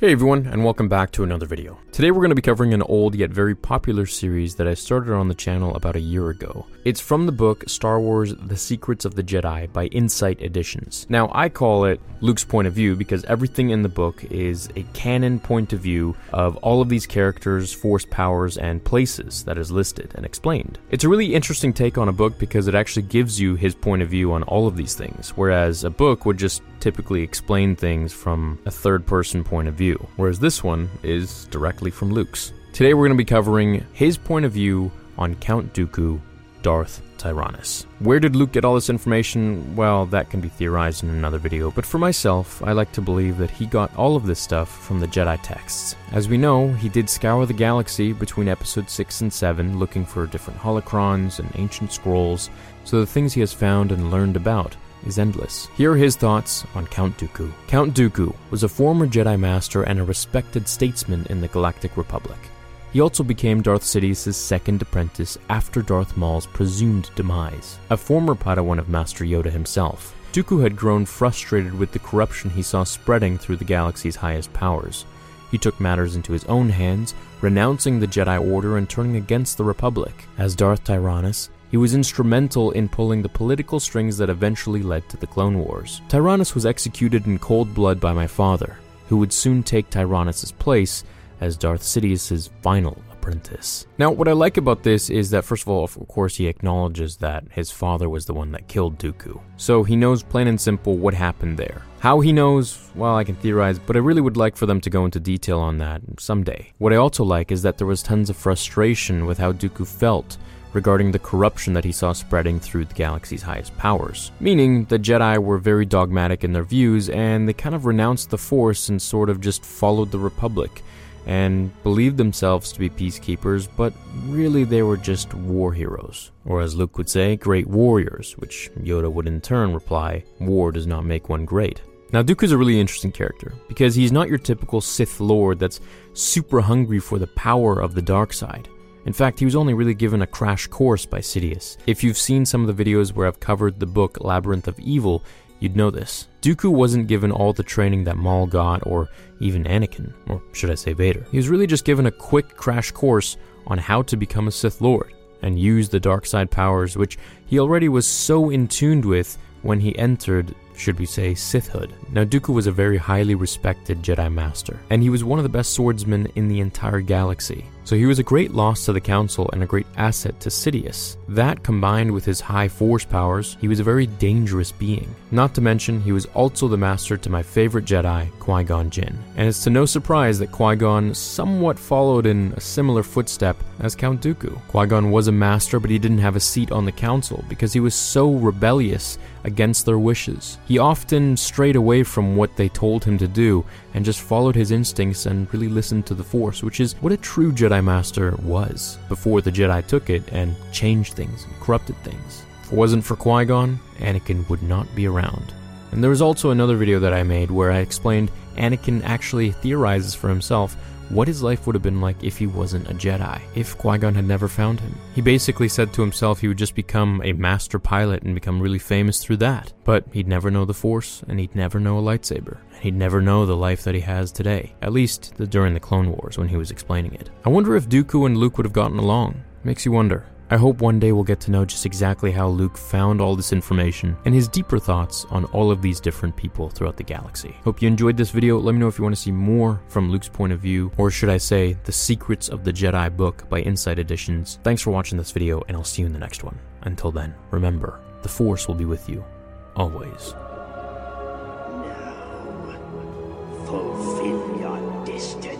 Hey everyone, and welcome back to another video. Today we're going to be covering an old yet very popular series that I started on the channel about a year ago. It's from the book Star Wars The Secrets of the Jedi by Insight Editions. Now, I call it Luke's point of view because everything in the book is a canon point of view of all of these characters, force powers, and places that is listed and explained. It's a really interesting take on a book because it actually gives you his point of view on all of these things, whereas a book would just typically explain things from a third person point of view, whereas this one is directly from Luke's. Today we're going to be covering his point of view on Count Dooku, Darth Tyrannus. Where did Luke get all this information? Well, that can be theorized in another video, but for myself, I like to believe that he got all of this stuff from the Jedi texts. As we know, he did scour the galaxy between episode 6 and 7 looking for different holocrons and ancient scrolls, so the things he has found and learned about is endless. Here are his thoughts on Count Dooku. Count Dooku was a former Jedi Master and a respected statesman in the Galactic Republic. He also became Darth Sidious's second apprentice after Darth Maul's presumed demise. A former Padawan of Master Yoda himself, Dooku had grown frustrated with the corruption he saw spreading through the galaxy's highest powers. He took matters into his own hands, renouncing the Jedi Order and turning against the Republic. As Darth Tyrannus, he was instrumental in pulling the political strings that eventually led to the Clone Wars. Tyrannus was executed in cold blood by my father, who would soon take Tyrannus' place as Darth Sidious's final apprentice. Now, what I like about this is that, first of all, of course, he acknowledges that his father was the one that killed Dooku. So he knows plain and simple what happened there. How he knows, well, I can theorize, but I really would like for them to go into detail on that someday. What I also like is that there was tons of frustration with how Dooku felt regarding the corruption that he saw spreading through the galaxy's highest powers. Meaning, the Jedi were very dogmatic in their views, and they kind of renounced the Force and sort of just followed the Republic, and believed themselves to be peacekeepers, but really they were just war heroes. Or as Luke would say, great warriors, which Yoda would in turn reply, war does not make one great. Now, Dooku's a really interesting character because he's not your typical Sith Lord that's super hungry for the power of the dark side. In fact, he was only really given a crash course by Sidious. If you've seen some of the videos where I've covered the book Labyrinth of Evil, you'd know this. Dooku wasn't given all the training that Maul got, or even Anakin, or should I say Vader. He was really just given a quick crash course on how to become a Sith Lord and use the dark side powers, which he already was so in tuned with when he entered should we say, Sithhood. Now, Dooku was a very highly respected Jedi Master, and he was one of the best swordsmen in the entire galaxy. So he was a great loss to the Council and a great asset to Sidious. That combined with his high force powers, he was a very dangerous being. Not to mention, he was also the master to my favorite Jedi, Qui Gon Jinn. And it's to no surprise that Qui Gon somewhat followed in a similar footstep as Count Dooku. Qui Gon was a master, but he didn't have a seat on the Council because he was so rebellious against their wishes. He often strayed away from what they told him to do and just followed his instincts and really listened to the Force, which is what a true Jedi Master was before the Jedi took it and changed things and corrupted things. If it wasn't for Qui Gon, Anakin would not be around. And there was also another video that I made where I explained Anakin actually theorizes for himself what his life would have been like if he wasn't a Jedi, if Qui Gon had never found him. He basically said to himself he would just become a master pilot and become really famous through that. But he'd never know the Force, and he'd never know a lightsaber, and he'd never know the life that he has today, at least during the Clone Wars when he was explaining it. I wonder if Dooku and Luke would have gotten along. Makes you wonder. I hope one day we'll get to know just exactly how Luke found all this information and his deeper thoughts on all of these different people throughout the galaxy. Hope you enjoyed this video. Let me know if you want to see more from Luke's point of view, or should I say, The Secrets of the Jedi book by Insight Editions. Thanks for watching this video, and I'll see you in the next one. Until then, remember, the Force will be with you, always. Now, fulfill your destiny.